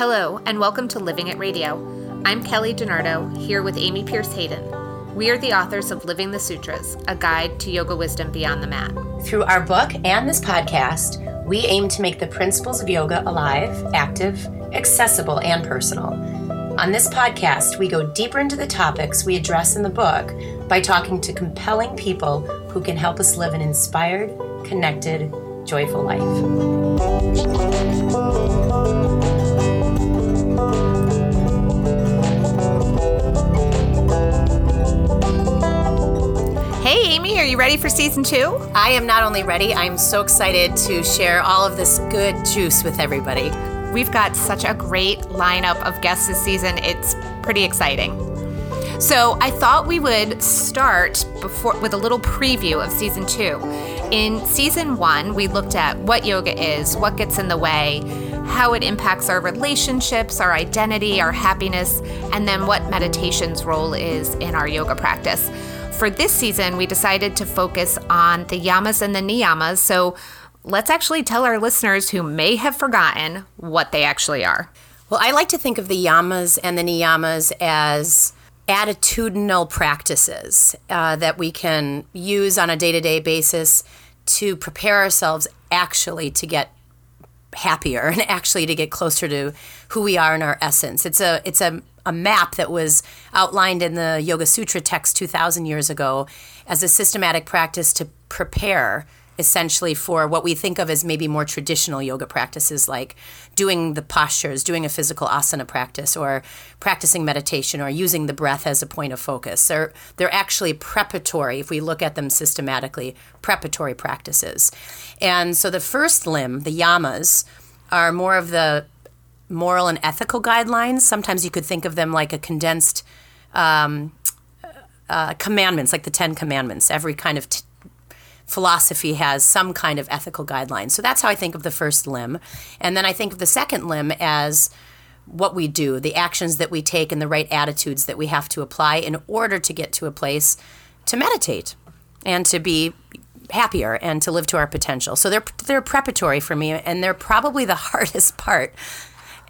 Hello, and welcome to Living It Radio. I'm Kelly DiNardo, here with Amy Pierce Hayden. We are the authors of Living the Sutras, a guide to yoga wisdom beyond the mat. Through our book and this podcast, we aim to make the principles of yoga alive, active, accessible, and personal. On this podcast, we go deeper into the topics we address in the book by talking to compelling people who can help us live an inspired, connected, joyful life. Hey, Amy, are you ready for season two? I am not only ready, I'm so excited to share all of this good juice with everybody. We've got such a great lineup of guests this season. It's pretty exciting. So, I thought we would start before with a little preview of season 2. In season 1, we looked at what yoga is, what gets in the way, how it impacts our relationships, our identity, our happiness, and then what meditation's role is in our yoga practice. For this season, we decided to focus on the yamas and the niyamas. So, let's actually tell our listeners who may have forgotten what they actually are. Well, I like to think of the yamas and the niyamas as attitudinal practices uh, that we can use on a day to day basis to prepare ourselves actually to get happier and actually to get closer to who we are in our essence. It's a it's a, a map that was outlined in the Yoga Sutra text 2000 years ago as a systematic practice to prepare essentially for what we think of as maybe more traditional yoga practices like doing the postures, doing a physical asana practice, or practicing meditation, or using the breath as a point of focus. They're, they're actually preparatory, if we look at them systematically, preparatory practices. And so the first limb, the yamas, are more of the moral and ethical guidelines. Sometimes you could think of them like a condensed um, uh, commandments, like the Ten Commandments. Every kind of t- philosophy has some kind of ethical guidelines. So that's how I think of the first limb. And then I think of the second limb as what we do, the actions that we take, and the right attitudes that we have to apply in order to get to a place to meditate and to be happier and to live to our potential. So they're they're preparatory for me and they're probably the hardest part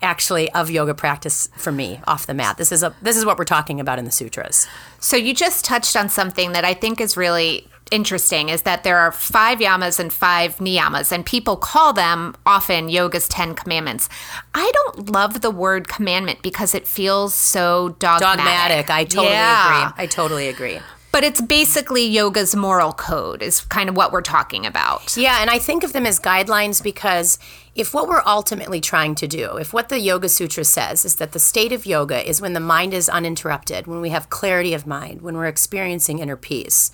actually of yoga practice for me off the mat. This is a this is what we're talking about in the sutras. So you just touched on something that I think is really interesting is that there are five yamas and five niyamas, and people call them often yoga's 10 commandments. I don't love the word commandment because it feels so dogmatic. Dogmatic. I totally Yeah. agree. I totally agree. But it's basically yoga's moral code, is kind of what we're talking about. Yeah, and I think of them as guidelines because if what we're ultimately trying to do, if what the Yoga Sutra says is that the state of yoga is when the mind is uninterrupted, when we have clarity of mind, when we're experiencing inner peace,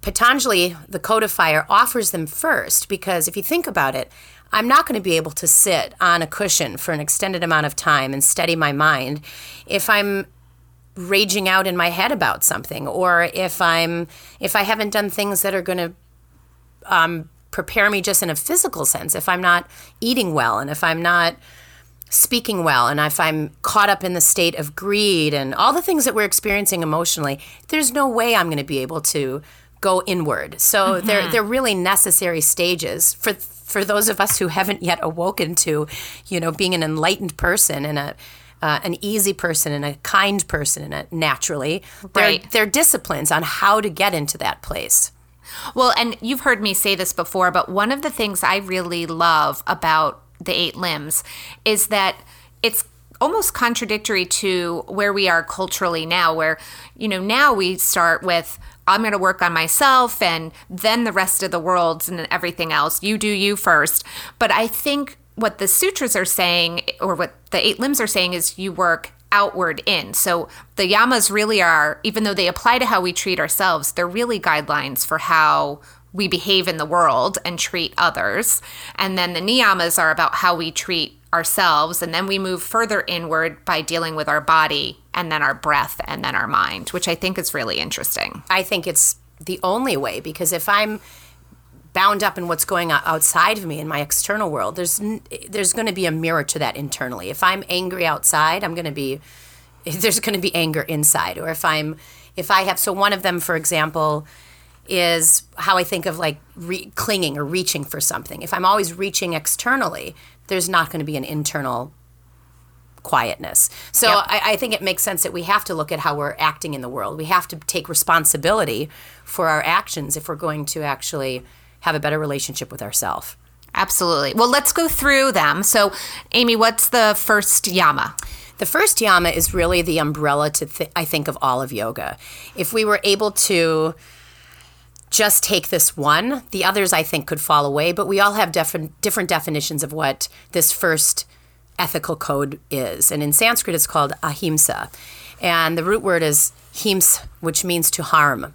Patanjali, the codifier, offers them first because if you think about it, I'm not going to be able to sit on a cushion for an extended amount of time and steady my mind if I'm raging out in my head about something or if I'm if I haven't done things that are going to um, prepare me just in a physical sense, if I'm not eating well and if I'm not speaking well and if I'm caught up in the state of greed and all the things that we're experiencing emotionally, there's no way I'm going to be able to go inward. So they're they're really necessary stages for for those of us who haven't yet awoken to, you know, being an enlightened person and a uh, an easy person and a kind person and a naturally they're, disciplines on how to get into that place. Well, and you've heard me say this before, but one of the things I really love about the eight limbs is that it's almost contradictory to where we are culturally now, where, you know, now we start with, I'm going to work on myself and then the rest of the world and everything else. You do you first. But I think what the sutras are saying, or what the eight limbs are saying, is you work outward in. So the yamas really are, even though they apply to how we treat ourselves, they're really guidelines for how we behave in the world and treat others. And then the niyamas are about how we treat ourselves. And then we move further inward by dealing with our body and then our breath and then our mind, which I think is really interesting. I think it's the only way because if I'm bound up in what's going on outside of me in my external world, there's there's going to be a mirror to that internally. If I'm angry outside, I'm going to be there's going to be anger inside. Or if I'm if I have so one of them, for example, is how I think of like re- clinging or reaching for something. If I'm always reaching externally, there's not going to be an internal quietness. So Yep. I, I think it makes sense that we have to look at how we're acting in the world. We have to take responsibility for our actions if we're going to actually have a better relationship with ourselves. Absolutely. Well, let's go through them. So, Amy, what's the first yama? The first yama is really the umbrella to th- I think of all of yoga. If we were able to just take this one, the others I think could fall away, but we all have defi- different definitions of what this first ethical code is. And in Sanskrit it's called ahimsa. And the root word is hims, which means to harm.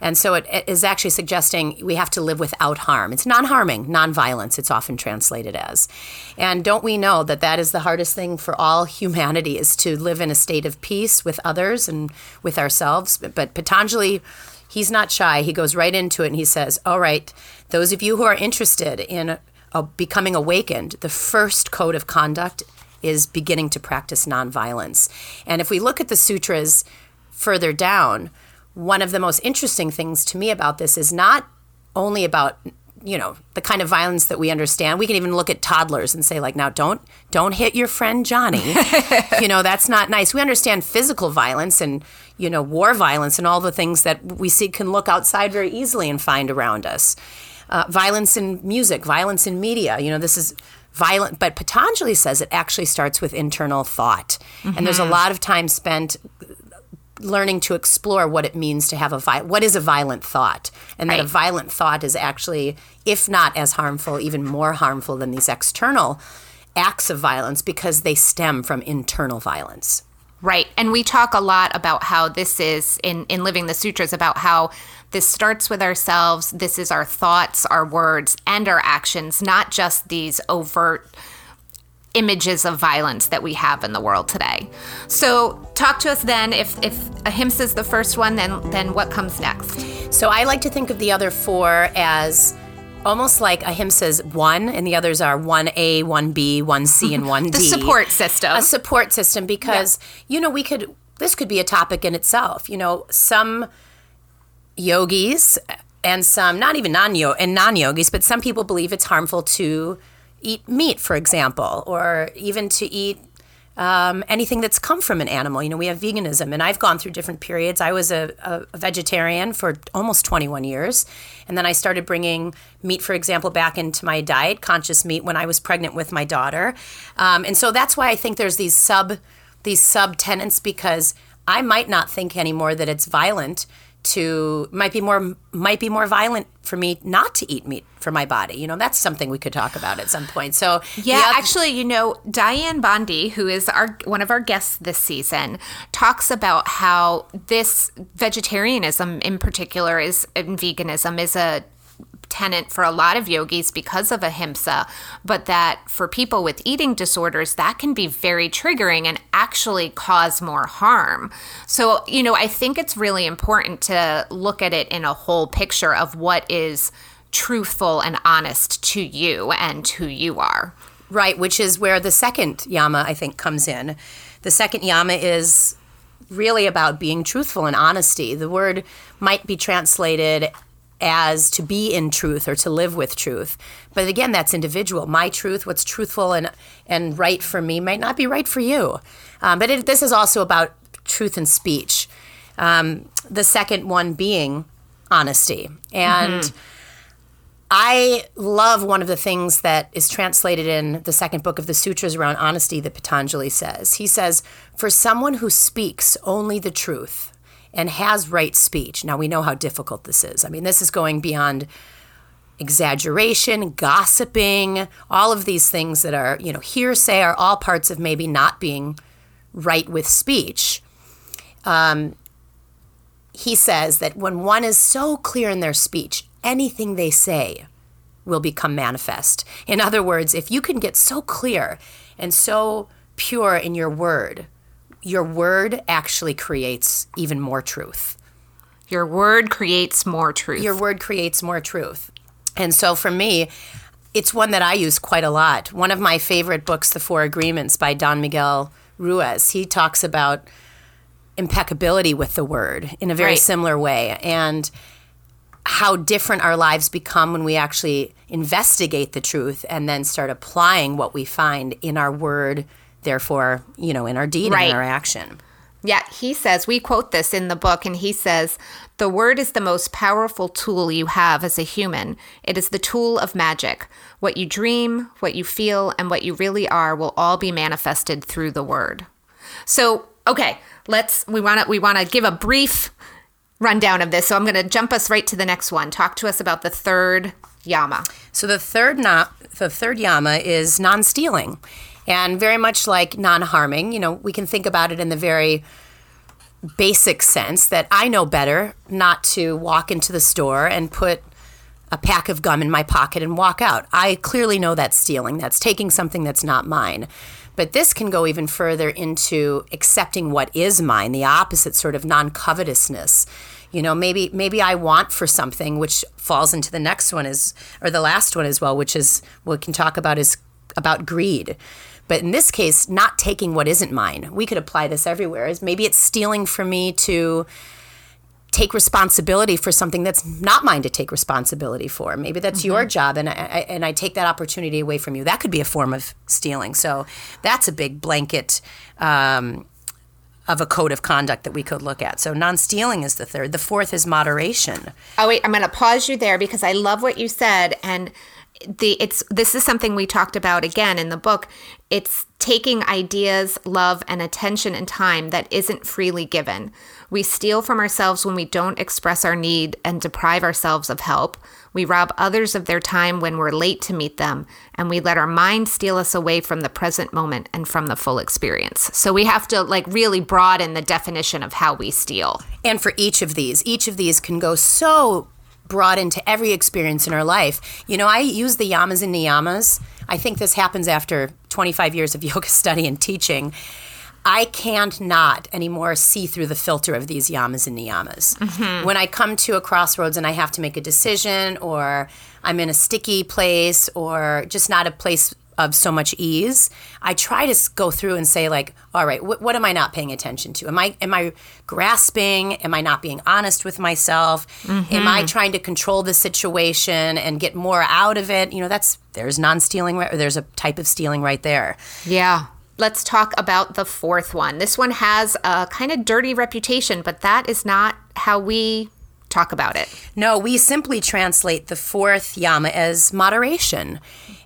And so it, it is actually suggesting we have to live without harm. It's non harming, non violence, it's often translated as. And don't we know that that is the hardest thing for all humanity is to live in a state of peace with others and with ourselves? But, Patanjali, he's not shy. He goes right into it and he says, All right, those of you who are interested in uh, becoming awakened, the first code of conduct is beginning to practice nonviolence. And if we look at the sutras further down, one of the most interesting things to me about this is not only about you know the kind of violence that we understand. We can even look at toddlers and say like now don't don't hit your friend johnny. You know that's not nice. We understand physical violence and you know war violence and all the things that we see can look outside very easily and find around us. Uh, violence in music violence in media you know this is violent but patanjali says it actually starts with internal thought. And there's a lot of time spent learning to explore what it means to have a vi- what is a violent thought and that a violent thought is actually if not as harmful even more harmful than these external acts of violence because they stem from internal violence Right. And we talk a lot about how this is in, in Living the Sutras about how this starts with ourselves. This is our thoughts, our words, and our actions, not just these overt images of violence that we have in the world today. So talk to us then if if ahimsa is the first one, then then what comes next? so i like to think of the other four as almost like ahimsa's one and the others are 1a 1b 1c and 1d The support system. a support system because you know we could this could be a topic in itself you know some yogis and some not even non and non yogis but some people believe it's harmful to eat meat for example or even to eat um, anything that's come from an animal. You know, we have veganism, and I've gone through different periods. I was a, a, a vegetarian for almost 21 years, and then I started bringing meat, for example, back into my diet, conscious meat, when I was pregnant with my daughter. Um, and so that's why I think there's these sub these sub tenets because I might not think anymore that it's violent to might be more might be more violent for me not to eat meat for my body. You know, that's something we could talk about at some point. So Yeah, the oth- actually, you know, Dianne Bondy, who is our one of our guests this season, talks about how this vegetarianism in particular is and veganism is a tenet for a lot of yogis because of ahimsa, but that for people with eating disorders, that can be very triggering and actually cause more harm. So, you know, I think it's really important to look at it in a whole picture of what is truthful and honest to you and who you are. Right, which is where the second yama, I think, comes in. The second yama is really about being truthful and honesty. The word might be translated as to be in truth or to live with truth. But again, that's individual. My truth, what's truthful and, and right for me, might not be right for you. Um, but it, this is also about truth and speech. Um, the second one being honesty. And I love one of the things that is translated in the second book of the sutras around honesty that Patanjali says. He says, For someone who speaks only the truth and has right speech, now we know how difficult this is. I mean, this is going beyond exaggeration, gossiping, all of these things that are, you know, hearsay are all parts of maybe not being right with speech. Um, he says that when one is so clear in their speech, anything they say will become manifest. In other words, if you can get so clear and so pure in your word, your word actually creates even more truth. Your word creates more truth. Your word creates more truth. And so for me, it's one that I use quite a lot. One of my favorite books, The Four Agreements by Don Miguel Ruiz, he talks about impeccability with the word in a very Right. similar way and how different our lives become when we actually investigate the truth and then start applying what we find in our word therefore, you know, in our deed Right. and our action. Yeah, he says, we quote this in the book, and he says, The word is the most powerful tool you have as a human. It is the tool of magic. What you dream, what you feel, and what you really are will all be manifested through the word. So, okay, let's, we want to, we want to give a brief rundown of this. So I'm going to jump us right to the next one. Talk to us about the third yama. So the third na- the third yama is non-stealing. And very much like non-harming, you know, we can think about it in the very basic sense that I know better not to walk into the store and put a pack of gum in my pocket and walk out. I clearly know that's stealing. That's taking something that's not mine. But this can go even further into accepting what is mine, the opposite sort of non-covetousness. You know, maybe maybe I want for something which falls into the next one is or the last one as well, which is what we can talk about is about greed. But in this case, not taking what isn't mine. We could apply this everywhere. Is maybe it's stealing from me to take responsibility for something that's not mine to take responsibility for. Maybe that's your job, and I, I and I take that opportunity away from you. That could be a form of stealing. So that's a big blanket. Um, of a code of conduct that we could look at. So non-stealing is the third. The fourth is moderation. Oh wait, I'm going to pause you there because I love what you said and the it's this is something we talked about again in the book. It's taking ideas, love and attention and time that isn't freely given. We steal from ourselves when we don't express our need and deprive ourselves of help. We rob others of their time when we're late to meet them, and we let our mind steal us away from the present moment and from the full experience. So we have to like really broaden the definition of how we steal. And for each of these, each of these can go so broad into every experience in our life. You know, I use the yamas and niyamas. I think this happens after 25 years of yoga study and teaching. I can't not anymore see through the filter of these yamas and niyamas. Mm-hmm. When I come to a crossroads and I have to make a decision, or I'm in a sticky place, or just not a place of so much ease, I try to go through and say like, all right, what, what am I not paying attention to? Am I am I grasping? Am I not being honest with myself? Am I mm-hmm. trying to control the situation and get more out of it? You know, that's there's non-stealing right, or there's a type of stealing right there. Yeah. Let's talk about the fourth one. This one has a kind of dirty reputation, but that is not how we talk about it. No, we simply translate the fourth yama as moderation.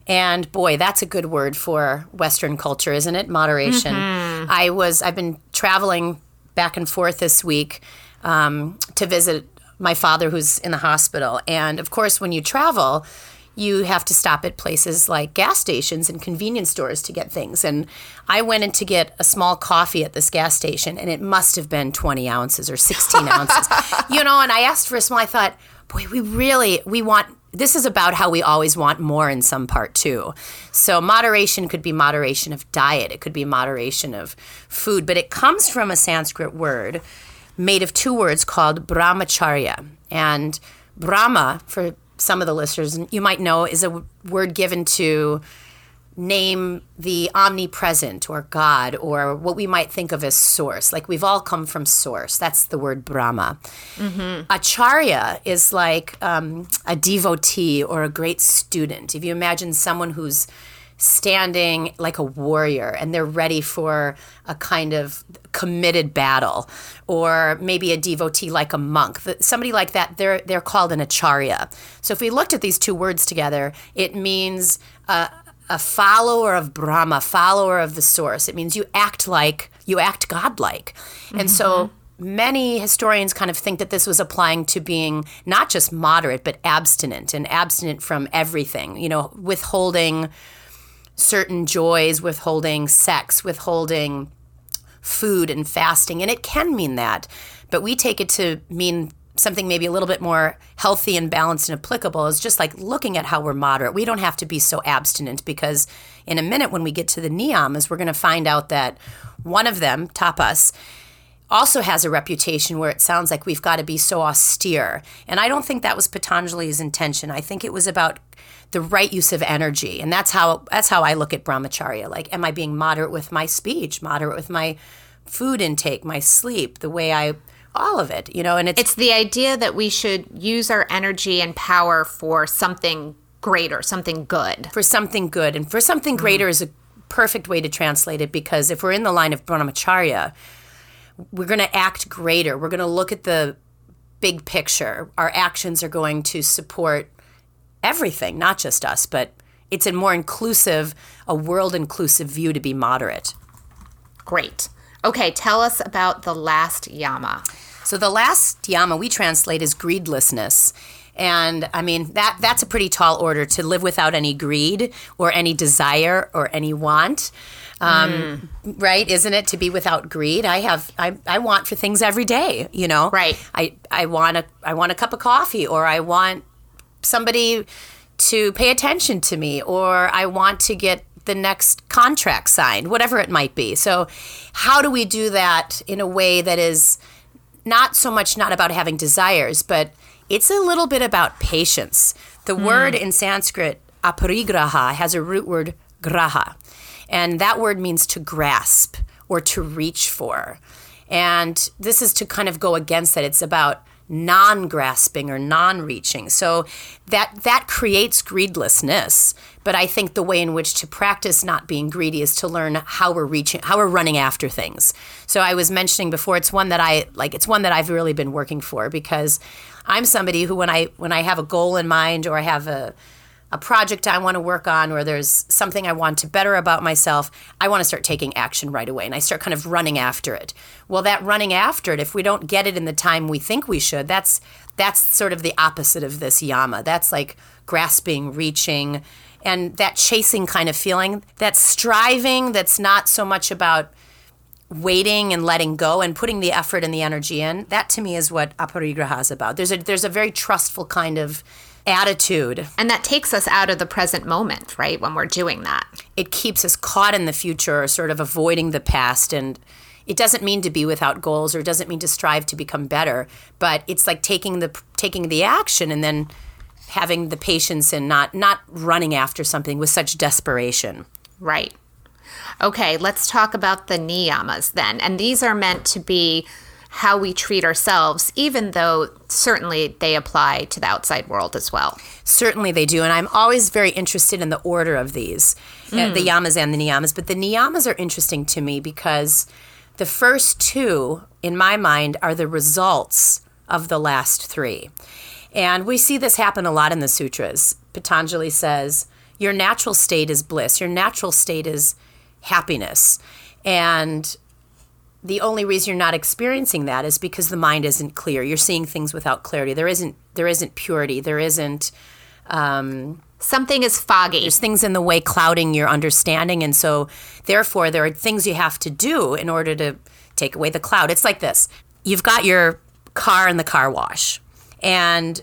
And boy, that's a good word for Western culture, isn't it? Moderation. I was I've been traveling back and forth this week um, to visit my father who's in the hospital. And of course, when you travel, you have to stop at places like gas stations and convenience stores to get things. And I went in to get a small coffee at this gas station, and it must have been 20 ounces or 16 ounces. You know, and I asked for a small, I thought, boy, we really, we want, this is about how we always want more in some part too. So moderation could be moderation of diet, it could be moderation of food, but it comes from a Sanskrit word made of two words called brahmacharya. And Brahma, for some of the listeners, you might know, is a word given to name the omnipresent or God or what we might think of as source. Like we've all come from source. That's the word Brahma. Acharya is like um, a devotee or a great student. If you imagine someone who's standing like a warrior and they're ready for a kind of committed battle or maybe a devotee like a monk somebody like that they're they're called an acharya so if we looked at these two words together it means uh, a follower of brahma follower of the source it means you act like you act godlike and so mm-hmm. many historians kind of think that this was applying to being not just moderate but abstinent and abstinent from everything you know withholding certain joys, withholding sex, withholding food and fasting. And it can mean that. But we take it to mean something maybe a little bit more healthy and balanced and applicable is just like looking at how we're moderate. We don't have to be so abstinent because in a minute when we get to the niyamas, we're going to find out that one of them, tapas, also has a reputation where it sounds like we've got to be so austere. And I don't think that was Patanjali's intention. I think it was about the right use of energy. And that's how that's how I look at brahmacharya. Like am I being moderate with my speech, moderate with my food intake, my sleep, the way I all of it, you know, and it's, It's the idea that we should use our energy and power for something greater, something good. for something good and for something greater is a perfect way to translate it because if we're in the line of brahmacharya, we're going to act greater. We're going to look at the big picture. Our actions are going to support everything, not just us, but it's a more inclusive, a world inclusive view to be moderate. Great. Okay, tell us about the last yama. So the last yama we translate is greedlessness. And I mean that that's a pretty tall order to live without any greed or any desire or any want. Um, mm. Right? Isn't it to be without greed? I have I, I want for things every day. You know. Right. I I want a I want a cup of coffee or I want somebody to pay attention to me or I want to get the next contract signed, whatever it might be. So, how do we do that in a way that is not so much not about having desires, but it's a little bit about patience. The mm. word in Sanskrit, aparigraha, has a root word graha. And that word means to grasp or to reach for. And this is to kind of go against that. It's about non-grasping or non-reaching. So that that creates greedlessness. But I think the way in which to practice not being greedy is to learn how we're reaching, how we're running after things. So I was mentioning before, it's one that I like. It's one that I've really been working for because I'm somebody who, when I when I have a goal in mind or I have a a project I want to work on or there's something I want to better about myself, I want to start taking action right away and I start kind of running after it. Well, that running after it, if we don't get it in the time we think we should, that's that's sort of the opposite of this yama. That's like grasping, reaching, and that chasing kind of feeling, that striving that's not so much about waiting and letting go and putting the effort and the energy in. That to me is what aparigraha is about. There's a there's a very trustful kind of attitude. And that takes us out of the present moment, right? When we're doing that. It keeps us caught in the future sort of avoiding the past and it doesn't mean to be without goals or it doesn't mean to strive to become better, but it's like taking the taking the action and then having the patience and not not running after something with such desperation. Right. Okay, let's talk about the niyamas then. And these are meant to be how we treat ourselves, even though certainly they apply to the outside world as well. Certainly they do. And I'm always very interested in the order of these, mm. uh, the hmm. yamas and the niyamas. But the niyamas are interesting to me because the first two, in my mind, are the results of the last three. And we see this happen a lot in the sutras. Patanjali says, Your natural state is bliss, your natural state is happiness. And the only reason you're not experiencing that is because the mind isn't clear. You're seeing things without clarity. There isn't there isn't purity. There isn't um, something is foggy. There's things in the way clouding your understanding, and so therefore there are things you have to do in order to take away the cloud. It's like this: you've got your car in the car wash, and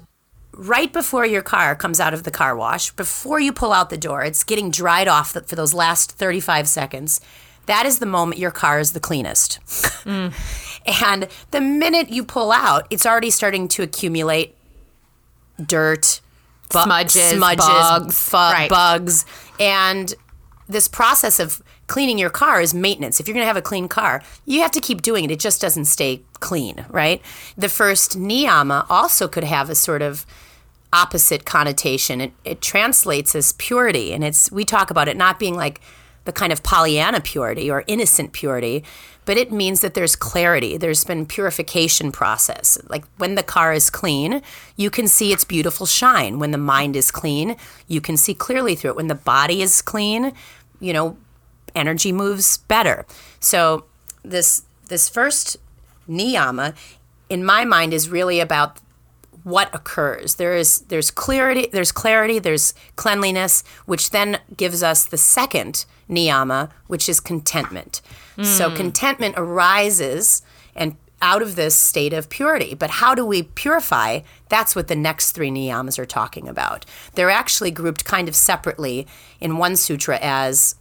right before your car comes out of the car wash, before you pull out the door, it's getting dried off for those last 35 seconds that is the moment your car is the cleanest. Mm. and the minute you pull out, it's already starting to accumulate dirt, bu- smudges, smudges, bugs, bu- right. bugs, and this process of cleaning your car is maintenance. If you're going to have a clean car, you have to keep doing it. It just doesn't stay clean, right? The first niyama also could have a sort of opposite connotation. It, it translates as purity, and it's we talk about it not being like the kind of Pollyanna purity or innocent purity, but it means that there's clarity. There's been purification process. Like when the car is clean, you can see its beautiful shine. When the mind is clean, you can see clearly through it. When the body is clean, you know, energy moves better. So this this first niyama in my mind is really about what occurs. There is there's clarity, there's clarity, there's cleanliness, which then gives us the second niyama, which is contentment. Mm. So hmm. contentment arises and out of this state of purity. But how do we purify? That's what the next three niyamas are talking about. They're actually grouped kind of separately in one sutra as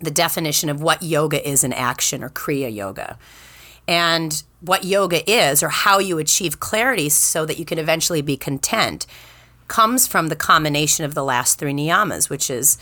the definition of what yoga is in action or kriya yoga. And what yoga is or how you achieve clarity so that you can eventually be content comes from the combination of the last three niyamas, which is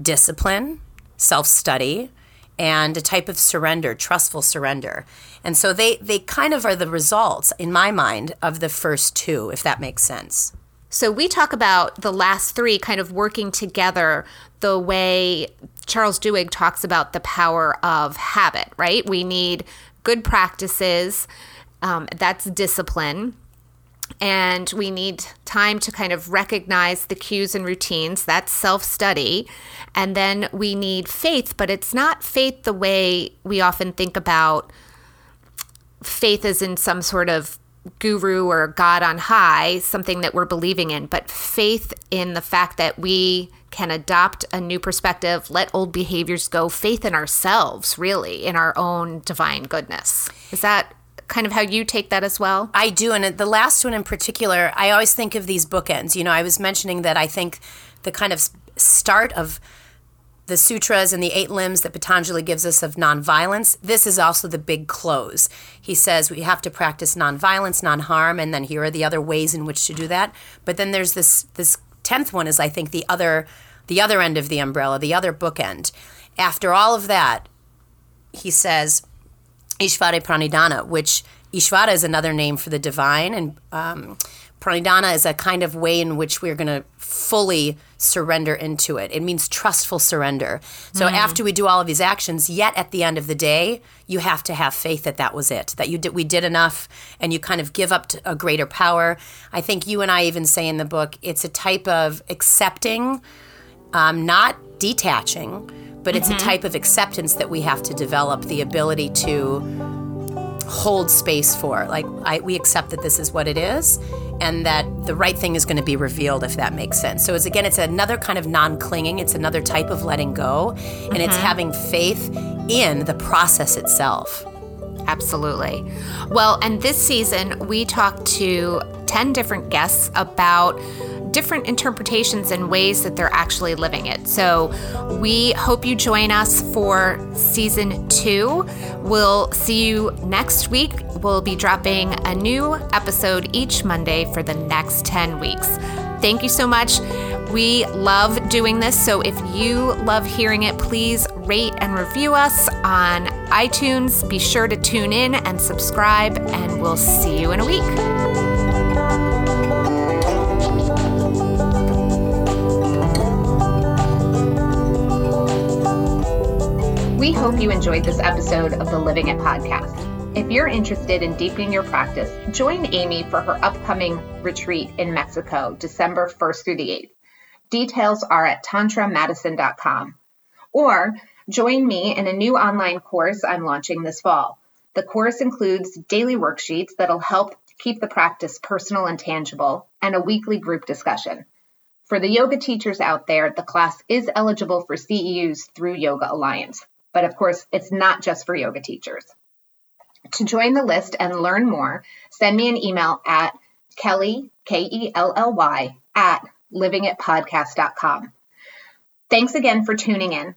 discipline, self study, and a type of surrender, trustful surrender. And so they, they kind of are the results, in my mind, of the first two, if that makes sense. So we talk about the last three kind of working together the way Charles Duhigg talks about the power of habit, right? We need good practices. Um, that's discipline. And we need time to kind of recognize the cues and routines. That's self study. And then we need faith, but it's not faith the way we often think about faith as in some sort of guru or God on high, something that we're believing in, but faith in the fact that we can adopt a new perspective, let old behaviors go, faith in ourselves, really, in our own divine goodness. Is that kind of how you take that as well? I do. And the last one in particular, I always think of these bookends. You know, I was mentioning that I think the kind of start of the sutras and the eight limbs that Patanjali gives us of nonviolence, this is also the big close. He says we have to practice nonviolence, non-harm, and then here are the other ways in which to do that. But then there's this this tenth one is I think the other the other end of the umbrella, the other bookend. After all of that, he says Ishvara Pranidhana, which Ishvara is another name for the divine, and um, Pranidhana is a kind of way in which we're going to fully surrender into it. It means trustful surrender. So mm. after we do all of these actions, yet at the end of the day, you have to have faith that that was it, that you did, we did enough, and you kind of give up to a greater power. I think you and I even say in the book, it's a type of accepting, um, not detaching, but it's mm-hmm. a type of acceptance that we have to develop the ability to hold space for. Like I, we accept that this is what it is, and that the right thing is going to be revealed if that makes sense. So it's again, it's another kind of non-clinging. It's another type of letting go, and mm-hmm. it's having faith in the process itself. Absolutely. Well, and this season we talked to 10 different guests about different interpretations and ways that they're actually living it. So we hope you join us for season two. We'll see you next week. We'll be dropping a new episode each Monday for the next 10 weeks. Thank you so much. We love doing this. So if you love hearing it, please rate and review us on iTunes. Be sure to tune in and subscribe, and we'll see you in a week. We hope you enjoyed this episode of the Living It podcast. If you're interested in deepening your practice, join Amy for her upcoming retreat in Mexico, December 1st through the 8th. Details are at tantramadison.com. Or join me in a new online course I'm launching this fall. The course includes daily worksheets that'll help keep the practice personal and tangible, and a weekly group discussion. For the yoga teachers out there, the class is eligible for CEUs through Yoga Alliance. But of course, it's not just for yoga teachers. To join the list and learn more, send me an email at Kelly, K E L L Y, at livingitpodcast.com. Thanks again for tuning in.